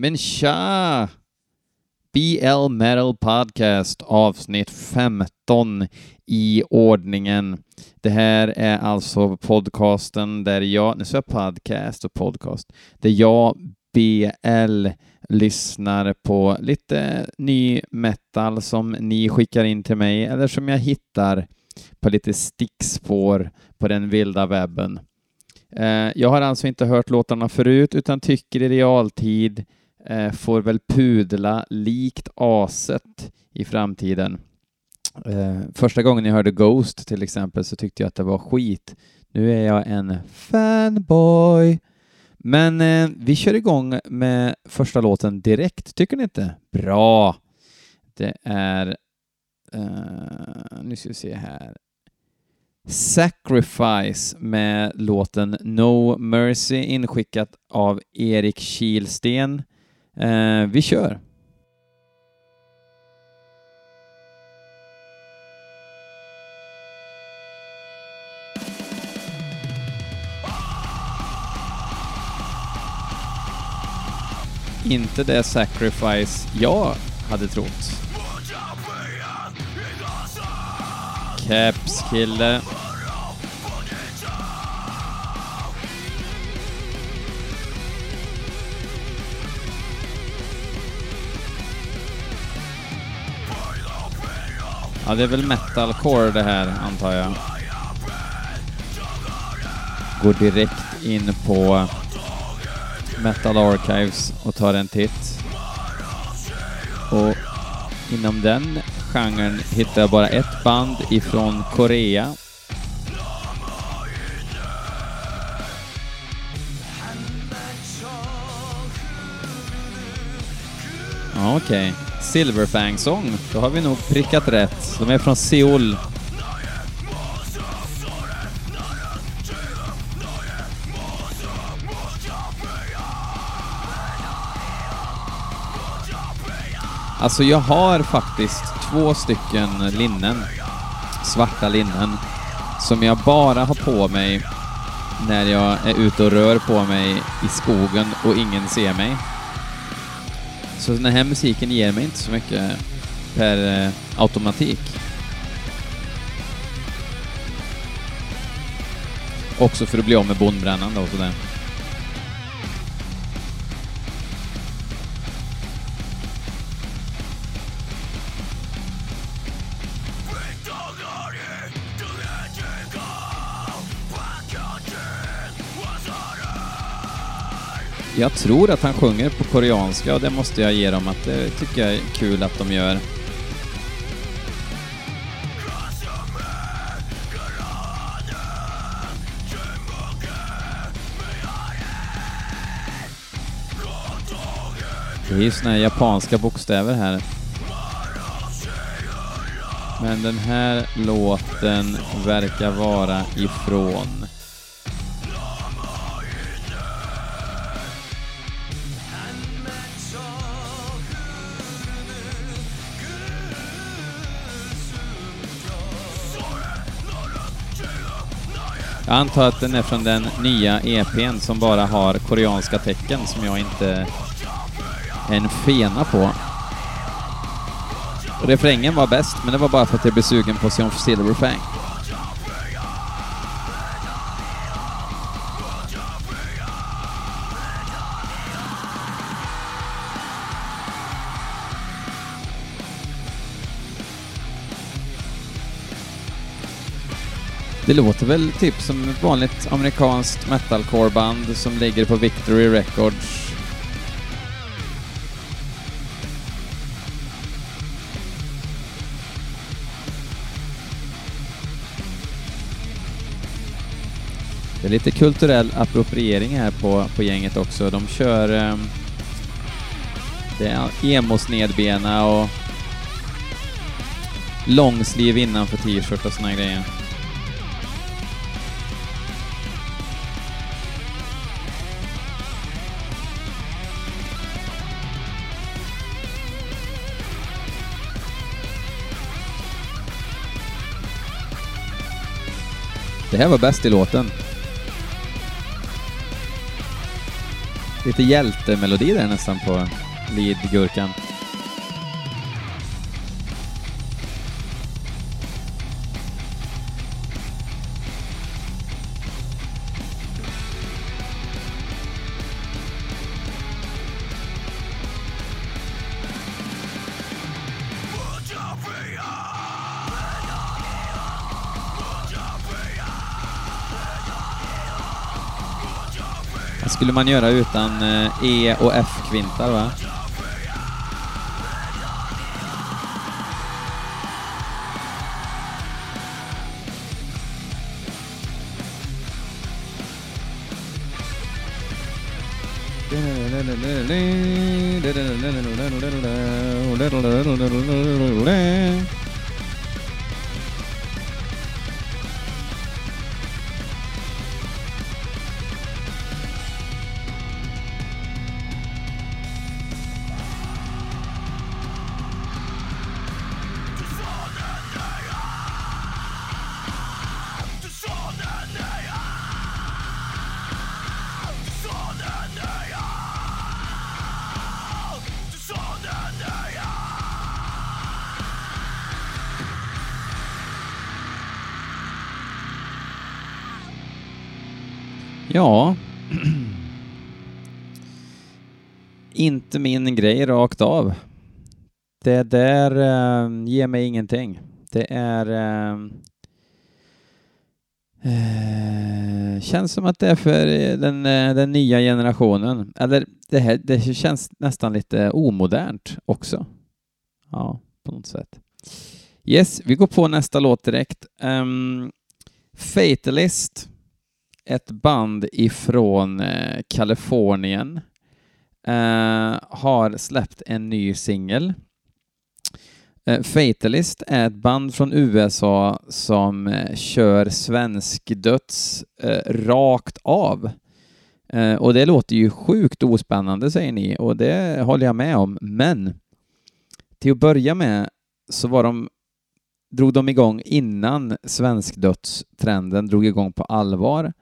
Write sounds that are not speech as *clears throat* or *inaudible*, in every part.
Men tja! BL Metal Podcast avsnitt 15 i ordningen. Det här är alltså podcasten där jag, nu sa jag podcast och podcast, där jag, BL, lyssnar på lite ny metal som ni skickar in till mig eller som jag hittar på lite stickspår på den vilda webben. Eh, jag har alltså inte hört låtarna förut utan tycker i realtid Eh, får väl pudla likt aset i framtiden. Eh, första gången jag hörde Ghost till exempel så tyckte jag att det var skit. Nu är jag en fanboy. Men eh, vi kör igång med första låten direkt, tycker ni inte? Bra! Det är... Eh, nu ska vi se här. Sacrifice med låten No Mercy inskickat av Erik Kilsten. Eh, vi kör! Inte det sacrifice jag hade trott. Caps kille. Ja, det är väl metalcore det här, antar jag. Går direkt in på Metal Archives och tar en titt. Och inom den genren hittar jag bara ett band ifrån Korea. Okej. Okay. Silverfang-sång. Då har vi nog prickat rätt. De är från Seoul. Alltså jag har faktiskt två stycken linnen, svarta linnen, som jag bara har på mig när jag är ute och rör på mig i skogen och ingen ser mig. Så den här musiken ger mig inte så mycket per eh, automatik. Också för att bli av med bondbrännan då och sådär. Jag tror att han sjunger på koreanska och det måste jag ge dem att eh, det tycker jag är kul att de gör. Det är ju såna här japanska bokstäver här. Men den här låten verkar vara ifrån Jag antar att den är från den nya EPn som bara har koreanska tecken som jag inte är en fena på. Refrängen var bäst, men det var bara för att jag blev sugen på Sion Silverfang. Det låter väl typ som ett vanligt amerikanskt metalcoreband som ligger på Victory Records. Det är lite kulturell appropriering här på, på gänget också. De kör... Um, det är emo-snedbena och långsliv innanför t-shirt och såna grejer. Det här var bäst i låten. lite hjältemelodi där nästan på lead-gurkan. Skulle man göra utan eh, E och F-kvintar va? Ja. *clears throat* Inte min grej rakt av. Det där eh, ger mig ingenting. Det är... Eh, eh, känns som att det är för eh, den, eh, den nya generationen. Eller det, här, det känns nästan lite omodernt också. Ja, på något sätt. Yes, vi går på nästa låt direkt. Um, Fatalist ett band ifrån eh, Kalifornien eh, har släppt en ny singel. Eh, Fatalist är ett band från USA som eh, kör svensk döds eh, rakt av. Eh, och det låter ju sjukt ospännande säger ni och det håller jag med om. Men till att börja med så var de drog de igång innan svenskdödstrenden drog igång på allvar.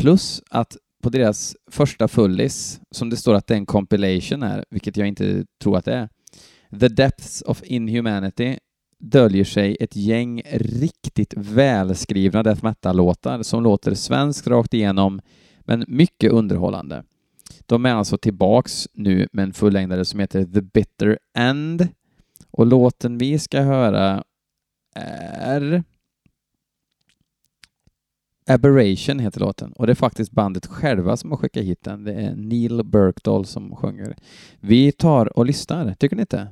Plus att på deras första fullis, som det står att det är en compilation är, vilket jag inte tror att det är, The Depths of Inhumanity döljer sig ett gäng riktigt välskrivna death metal-låtar som låter svenskt rakt igenom, men mycket underhållande. De är alltså tillbaks nu med en fullängdare som heter The Bitter End och låten vi ska höra är Aberration heter låten och det är faktiskt bandet själva som har skickat hit den. Det är Neil Burkdahl som sjunger. Vi tar och lyssnar, tycker ni inte?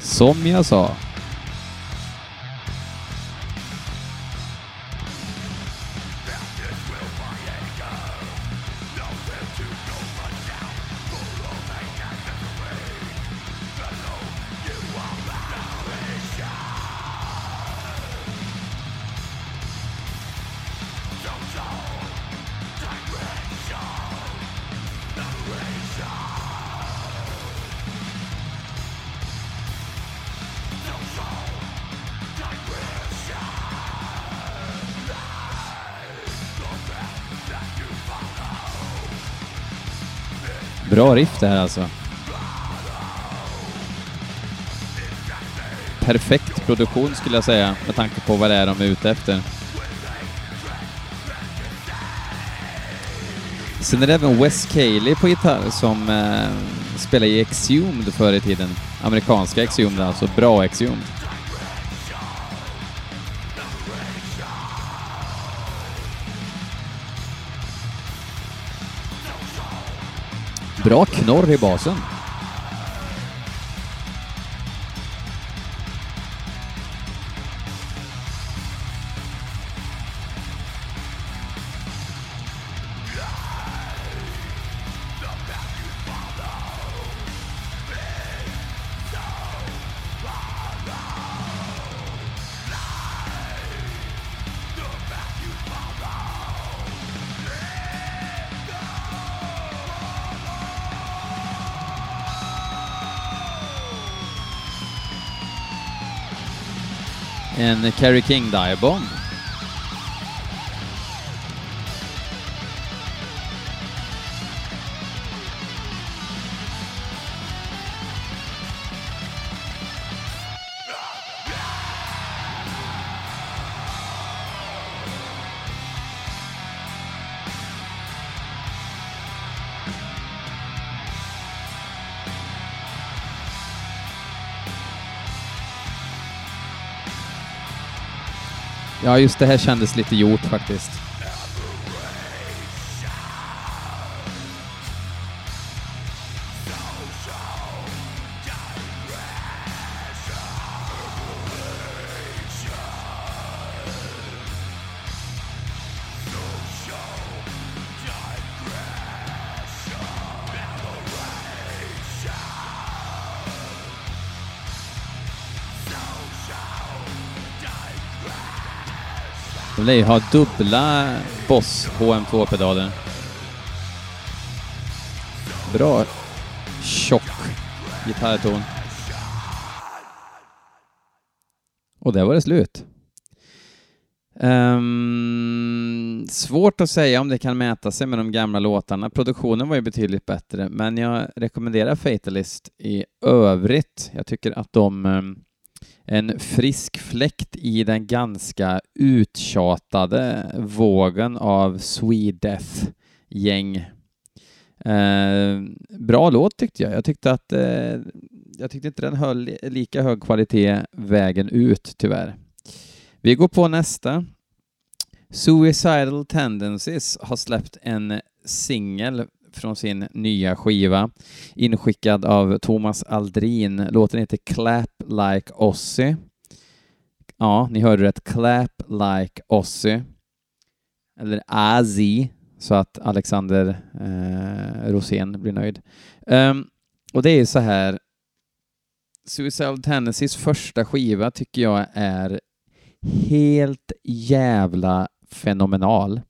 Som jag sa, Bra riff det här alltså. Perfekt produktion skulle jag säga, med tanke på vad det är de är ute efter. Sen är det även Wes Cayley på gitarr som eh, spelade i Exhumed förr i tiden. Amerikanska Exhumed alltså, bra Exhumed. Bra knorr i basen. Kerry King Diabomb. Ja, just det här kändes lite gjort faktiskt. De lär ju ha dubbla Boss HM2-pedaler. Bra tjock gitarrton. Och där var det slut. Um, svårt att säga om det kan mäta sig med de gamla låtarna. Produktionen var ju betydligt bättre, men jag rekommenderar Fatalist i övrigt. Jag tycker att de um, en frisk fläkt i den ganska uttjatade vågen av SweDeath gäng. Eh, bra låt tyckte jag. Jag tyckte att eh, jag tyckte inte den höll lika hög kvalitet vägen ut, tyvärr. Vi går på nästa. Suicidal Tendencies har släppt en singel från sin nya skiva, inskickad av Thomas Aldrin. Låten heter Clap Like Ozzy. Ja, ni hörde rätt. Clap Like Ozzy. Eller Azi, så att Alexander eh, Rosén blir nöjd. Um, och det är så här, Suicidal Tendencies första skiva tycker jag är helt jävla fenomenal.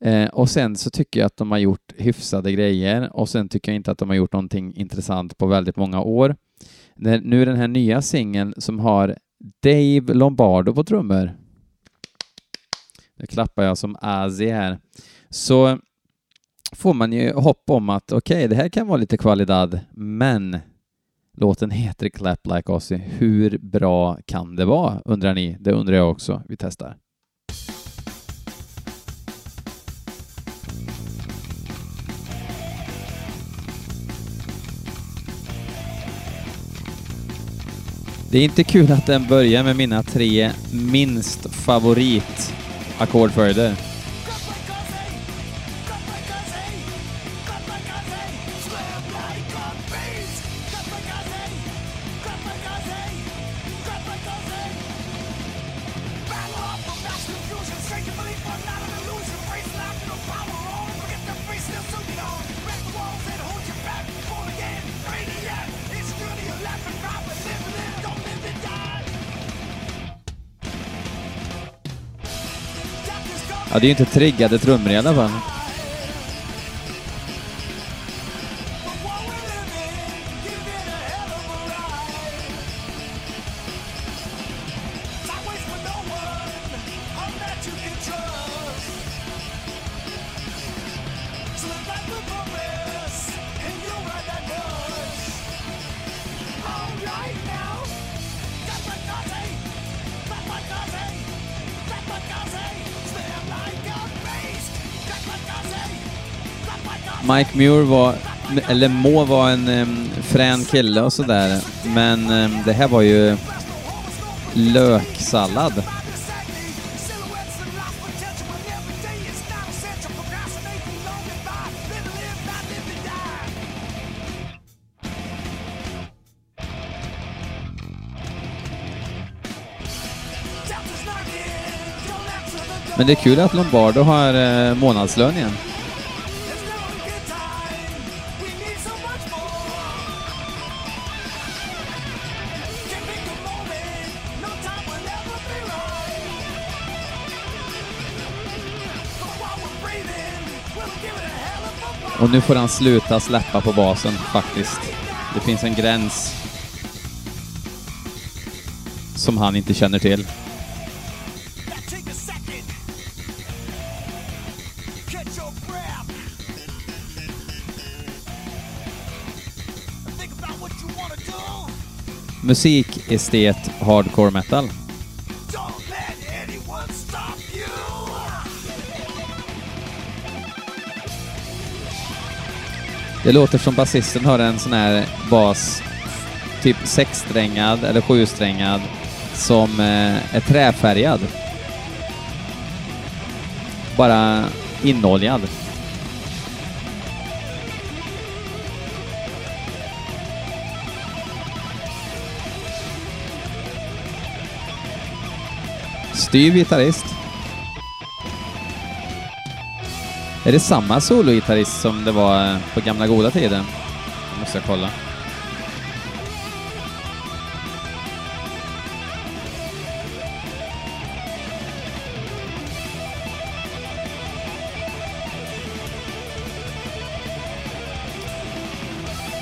Eh, och sen så tycker jag att de har gjort hyfsade grejer och sen tycker jag inte att de har gjort någonting intressant på väldigt många år. Nu den här nya singeln som har Dave Lombardo på trummor. Nu klappar jag som Azi här. Så får man ju hopp om att okej, okay, det här kan vara lite kvalidad men låten heter Clap Like Ozzy. Hur bra kan det vara, undrar ni? Det undrar jag också. Vi testar. Det är inte kul att den börjar med mina tre minst favorit ackordföljder. Ja, det är ju inte triggade trummor i alla fall. Mike Muir var, eller må vara en um, frän kille och sådär, men um, det här var ju löksallad. Men det är kul att Lombardo har eh, månadslön igen. Och nu får han sluta släppa på basen, faktiskt. Det finns en gräns som han inte känner till. Musik, estet, hardcore metal. Det låter som basisten har en sån här bas, typ sexsträngad eller sjusträngad, som eh, är träfärgad. bara inoljad. Styv gitarrist. Är det samma sologitarrist som det var eh, på gamla goda tiden? Det måste jag kolla.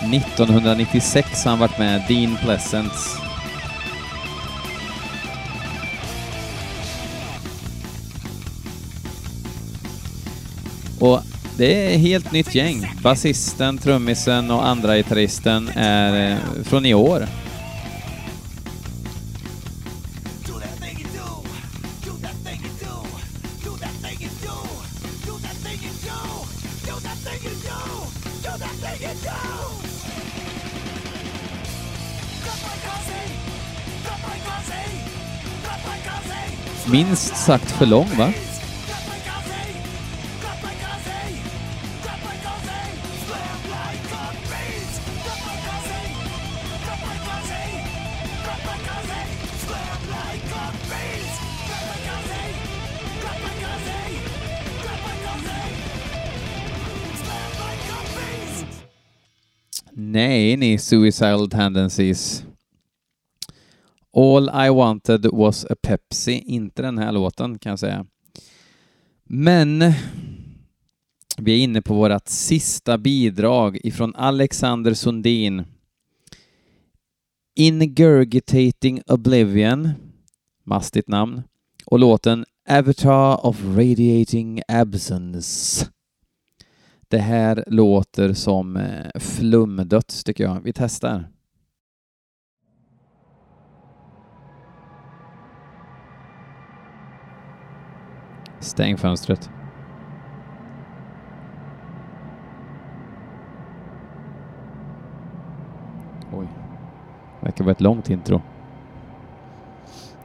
–1996 har han varit med, Dean Pleasants. Det är helt nytt gäng. Basisten, trummisen och andra gitarristen är eh, från i år. Minst sagt för lång, va? Nej, ni suicidal tendencies. All I wanted was a Pepsi. Inte den här låten kan jag säga. Men vi är inne på vårt sista bidrag ifrån Alexander Sundin. Ingurgitating Oblivion, mastigt namn, och låten Avatar of Radiating Absence. Det här låter som eh, flumdöds tycker jag. Vi testar. Stäng fönstret. Oj. Verkar vara ett långt intro.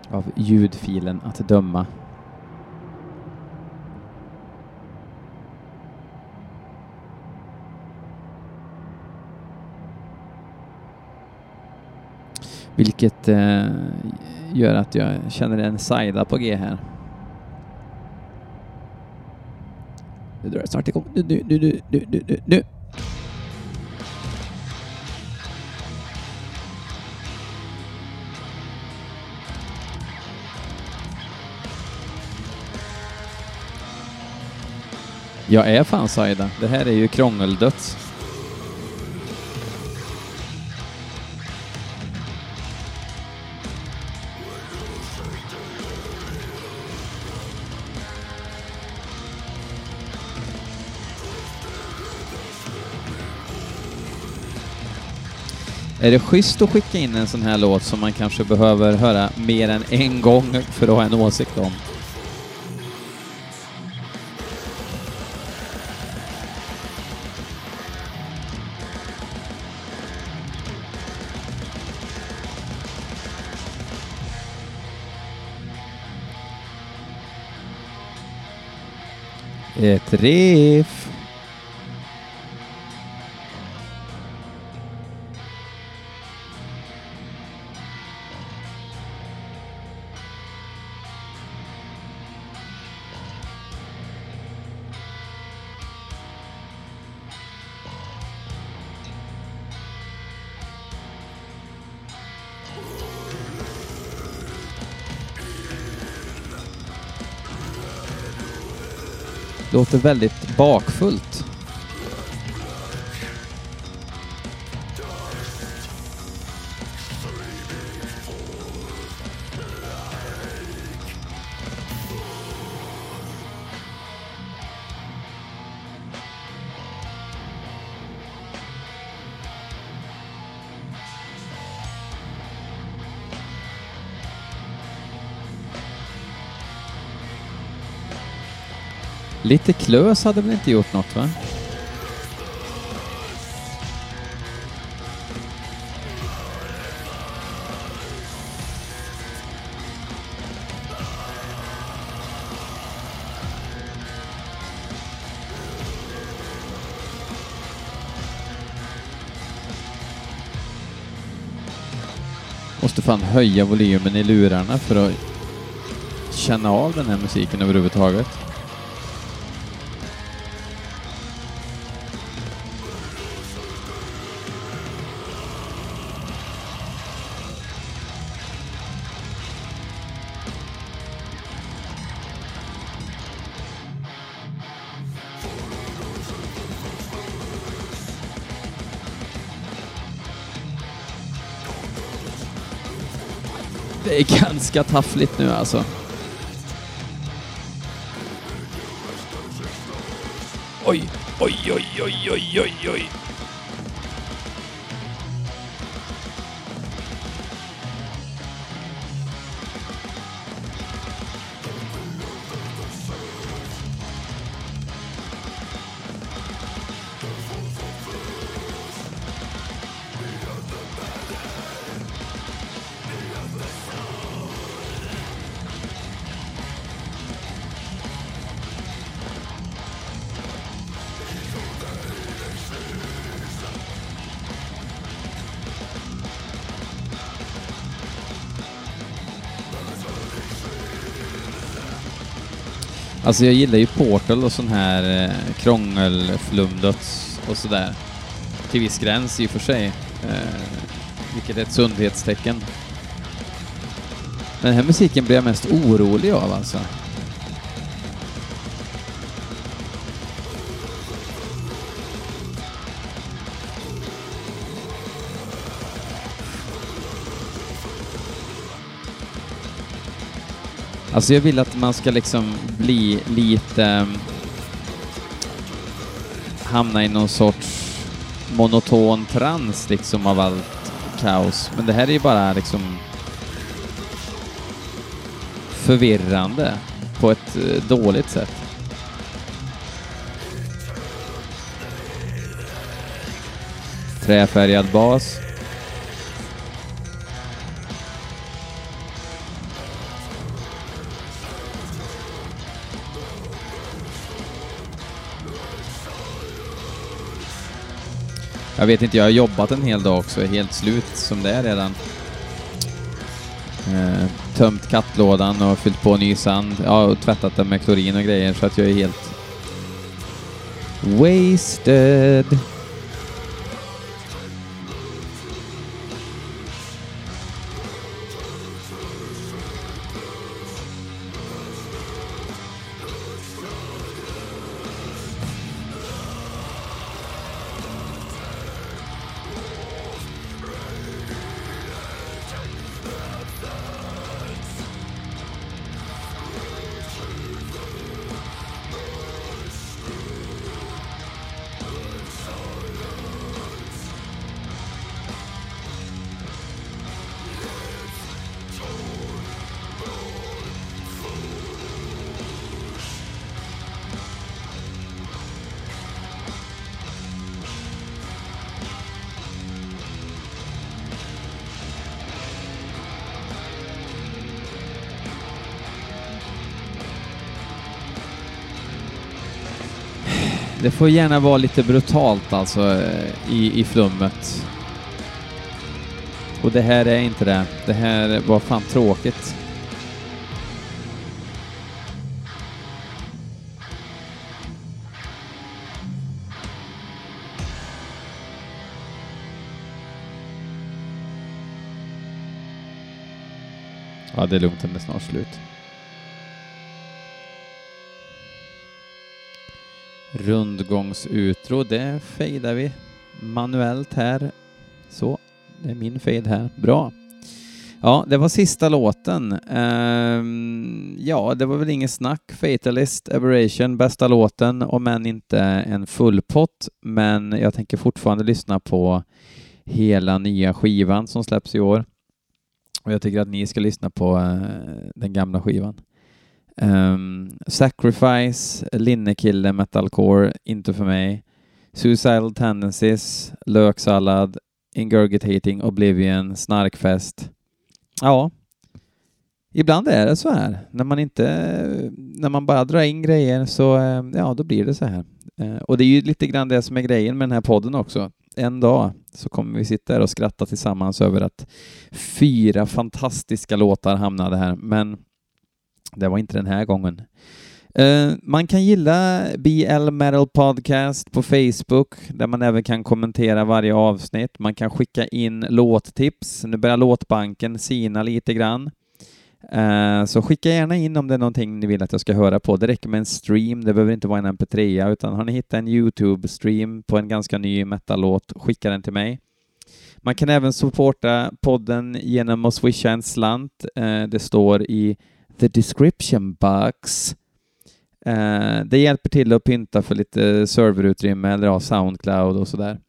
Av ljudfilen att döma. Vilket eh, gör att jag känner en sajda på G här. Nu drar det snart igång. Nu, nu, nu, nu, nu, nu, nu, nu. Jag är fan sajda. Det här är ju krångeldöds. Är det schysst att skicka in en sån här låt som man kanske behöver höra mer än en gång för att ha en åsikt om? Ett riff. Låter väldigt bakfullt. Lite klös hade väl inte gjort något va? Måste fan höja volymen i lurarna för att känna av den här musiken överhuvudtaget. Det är ganska taffligt nu alltså. Oj, oj, oj, oj, oj, oj, oj. Alltså jag gillar ju Portal och sån här eh, krångelflumdöds och sådär. Till viss gräns i och för sig. Eh, vilket är ett sundhetstecken. Men den här musiken blir jag mest orolig av alltså. Alltså jag vill att man ska liksom bli lite... um, hamna i någon sorts monoton trans liksom av allt kaos. Men det här är ju bara liksom förvirrande på ett eh, dåligt sätt. Träfärgad bas. Jag vet inte, jag har jobbat en hel dag också, helt slut som det är redan. Eh, tömt kattlådan och fyllt på ny sand. Ja, och tvättat den med klorin och grejer så att jag är helt wasted. Det får gärna vara lite brutalt alltså eh, i, i flummet. Och det här är inte det. Det här var fan tråkigt. Ja, det är lugnt, den är snart slut. Rundgångsutro, det fejdar vi manuellt här. Så, det är min fade här. Bra. Ja, det var sista låten. Ehm, ja, det var väl inget snack. Fatalist, Aberration, bästa låten, om än inte en full pott. Men jag tänker fortfarande lyssna på hela nya skivan som släpps i år. Och jag tycker att ni ska lyssna på eh, den gamla skivan. Um, Sacrifice, Linnekille, Metalcore, inte för mig. Suicidal Tendencies, Löksallad, Ingurgitating, Oblivion, Snarkfest. Ja, ibland är det så här. När man inte, när man bara drar in grejer så, ehm, ja, då blir det så här. Ehm, och det är ju lite grann det som är grejen med den här podden också. en dag så kommer vi sitta här och skratta tillsammans över att fyra fantastiska låtar hamnade här, men det var inte den här gången. Uh, man kan gilla BL Metal Podcast på Facebook, där man även kan kommentera varje avsnitt. Man kan skicka in låttips. Nu börjar låtbanken sina lite grann. Uh, så skicka gärna in om det är någonting ni vill att jag ska höra på. Det räcker med en stream, det behöver inte vara en mp3, utan har ni hittat en YouTube-stream på en ganska ny metal-låt, skicka den till mig. Man kan även supporta podden genom att swisha en slant. Uh, det står i the description box. Eh, det hjälper till att pynta för lite serverutrymme eller ja, Soundcloud och sådär.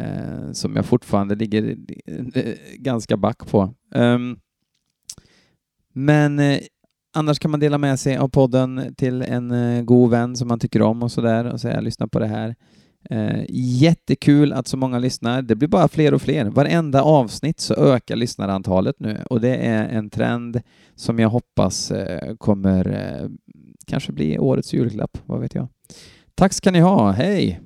Uh, som jag fortfarande ligger eh, ganska back på. Um, men annars kan man dela med sig av podden till en god vän som man tycker om och sådär och säga lyssna på det här. Eh, jättekul att så många lyssnar. Det blir bara fler och fler. Varenda avsnitt så ökar lyssnarantalet nu och det är en trend som jag hoppas eh, kommer eh, kanske bli årets julklapp, vad vet jag. Tack ska ni ha, hej!